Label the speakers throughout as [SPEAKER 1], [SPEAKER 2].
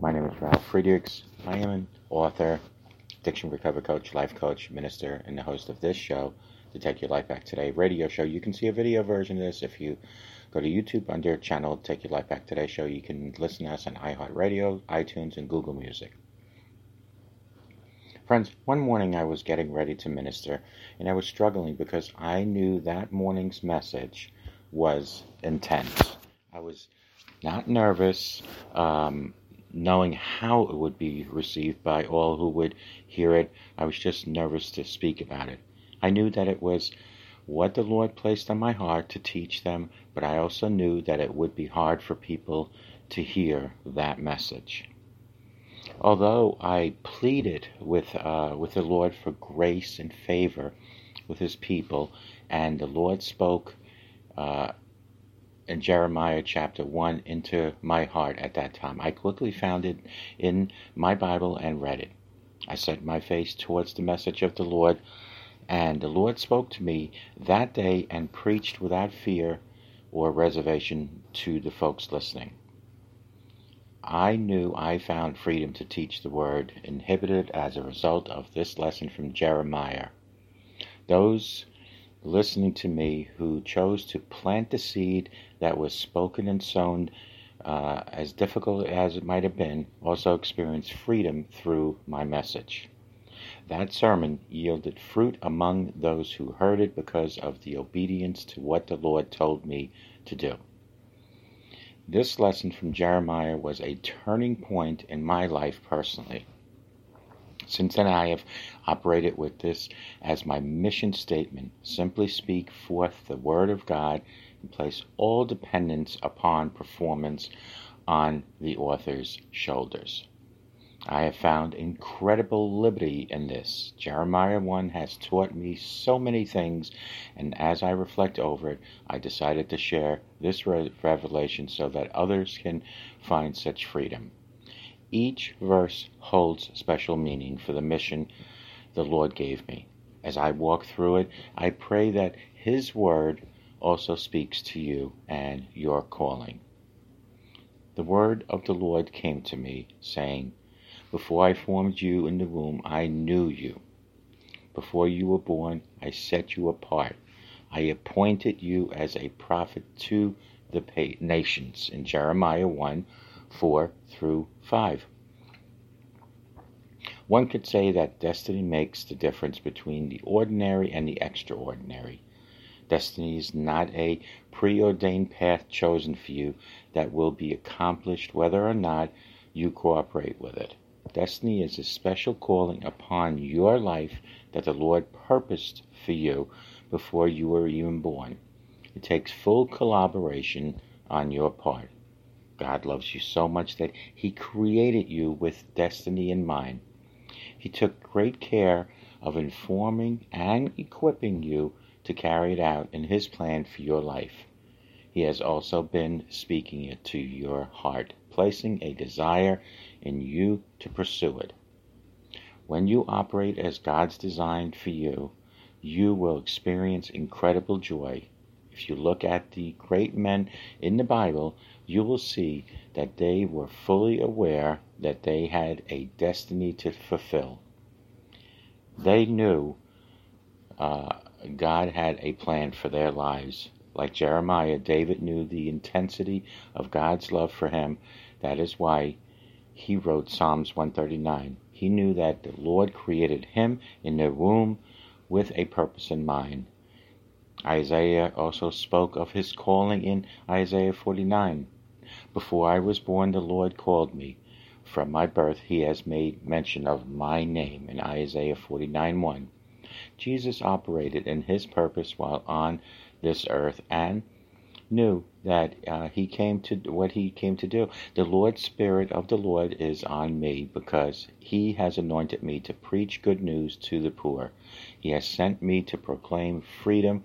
[SPEAKER 1] My name is Ralph Friedrichs. I am an author, addiction recovery coach, life coach, minister, and the host of this show, the Take Your Life Back Today radio show. You can see a video version of this if you go to YouTube under channel Take Your Life Back Today show. You can listen to us on iHeartRadio, iTunes, and Google Music. Friends, one morning I was getting ready to minister, and I was struggling because I knew that morning's message was intense. I was not nervous, um, knowing how it would be received by all who would hear it. I was just nervous to speak about it. I knew that it was what the Lord placed on my heart to teach them, but I also knew that it would be hard for people to hear that message. Although I pleaded with uh, with the Lord for grace and favor with His people, and the Lord spoke uh, in Jeremiah chapter 1 into my heart at that time. I quickly found it in my Bible and read it. I set my face towards the message of the Lord, and the Lord spoke to me that day and preached without fear or reservation to the folks listening. I knew I found freedom to teach the word, inhibited as a result of this lesson from Jeremiah. Those listening to me who chose to plant the seed that was spoken and sown, uh, as difficult as it might have been, also experienced freedom through my message. That sermon yielded fruit among those who heard it because of the obedience to what the Lord told me to do. This lesson from Jeremiah was a turning point in my life personally. Since then, I have operated with this as my mission statement simply speak forth the Word of God and place all dependence upon performance on the author's shoulders. I have found incredible liberty in this. Jeremiah 1 has taught me so many things, and as I reflect over it, I decided to share this revelation so that others can find such freedom. Each verse holds special meaning for the mission the Lord gave me. As I walk through it, I pray that His Word also speaks to you and your calling. The word of the Lord came to me, saying, Before I formed you in the womb, I knew you. Before you were born, I set you apart. I appointed you as a prophet to the nations. In Jeremiah 1 4 through 5. One could say that destiny makes the difference between the ordinary and the extraordinary. Destiny is not a preordained path chosen for you that will be accomplished whether or not you cooperate with it. Destiny is a special calling upon your life that the Lord purposed for you before you were even born. It takes full collaboration on your part. God loves you so much that He created you with destiny in mind. He took great care of informing and equipping you to carry it out in His plan for your life. He has also been speaking it to your heart, placing a desire in you to pursue it. When you operate as God's designed for you, you will experience incredible joy. If you look at the great men in the Bible, you will see that they were fully aware that they had a destiny to fulfill. They knew uh, God had a plan for their lives. Like Jeremiah, David knew the intensity of God's love for him. That is why he wrote Psalms 139. He knew that the Lord created him in the womb with a purpose in mind. Isaiah also spoke of his calling in Isaiah 49. Before I was born, the Lord called me. From my birth, he has made mention of my name in Isaiah 49 1. Jesus operated in his purpose while on this earth and knew that uh, he came to what he came to do. The Lord Spirit of the Lord is on me because he has anointed me to preach good news to the poor. He has sent me to proclaim freedom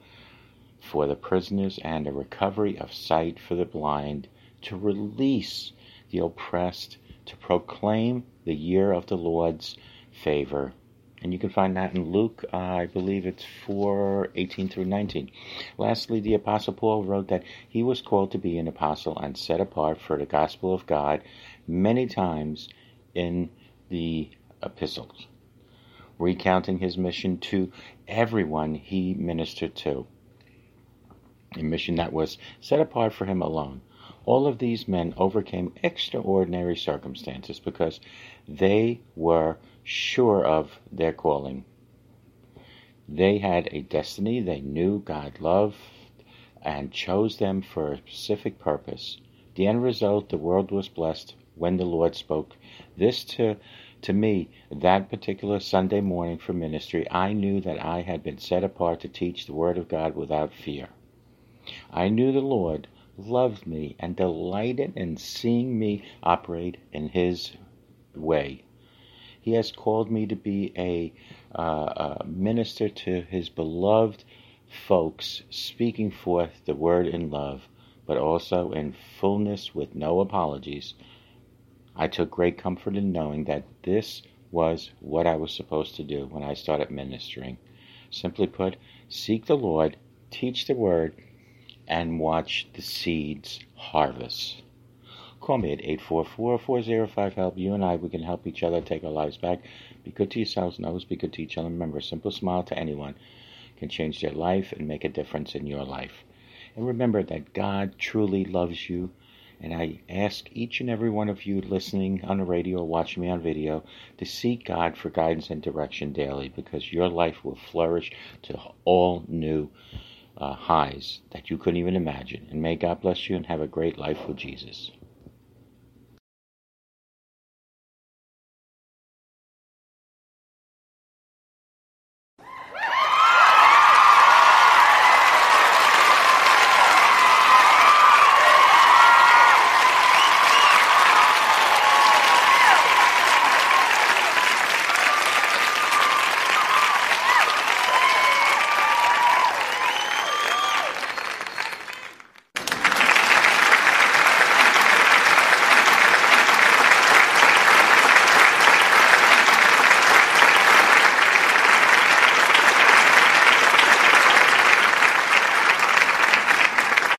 [SPEAKER 1] for the prisoners and a recovery of sight for the blind, to release the oppressed, to proclaim the year of the Lord's favor and you can find that in Luke, uh, I believe it's 4 18 through 19. Lastly, the Apostle Paul wrote that he was called to be an apostle and set apart for the gospel of God many times in the epistles, recounting his mission to everyone he ministered to. A mission that was set apart for him alone. All of these men overcame extraordinary circumstances because they were sure of their calling. They had a destiny they knew God loved and chose them for a specific purpose. The end result, the world was blessed when the Lord spoke. This to to me, that particular Sunday morning for ministry, I knew that I had been set apart to teach the Word of God without fear. I knew the Lord loved me and delighted in seeing me operate in His way. He has called me to be a, uh, a minister to his beloved folks, speaking forth the word in love, but also in fullness with no apologies. I took great comfort in knowing that this was what I was supposed to do when I started ministering. Simply put, seek the Lord, teach the word, and watch the seeds harvest. Call me at 844-405-HELP. You and I, we can help each other take our lives back. Be good to yourselves and always be good to each other. Remember, a simple smile to anyone can change their life and make a difference in your life. And remember that God truly loves you. And I ask each and every one of you listening on the radio or watching me on video to seek God for guidance and direction daily because your life will flourish to all new uh, highs that you couldn't even imagine. And may God bless you and have a great life with Jesus.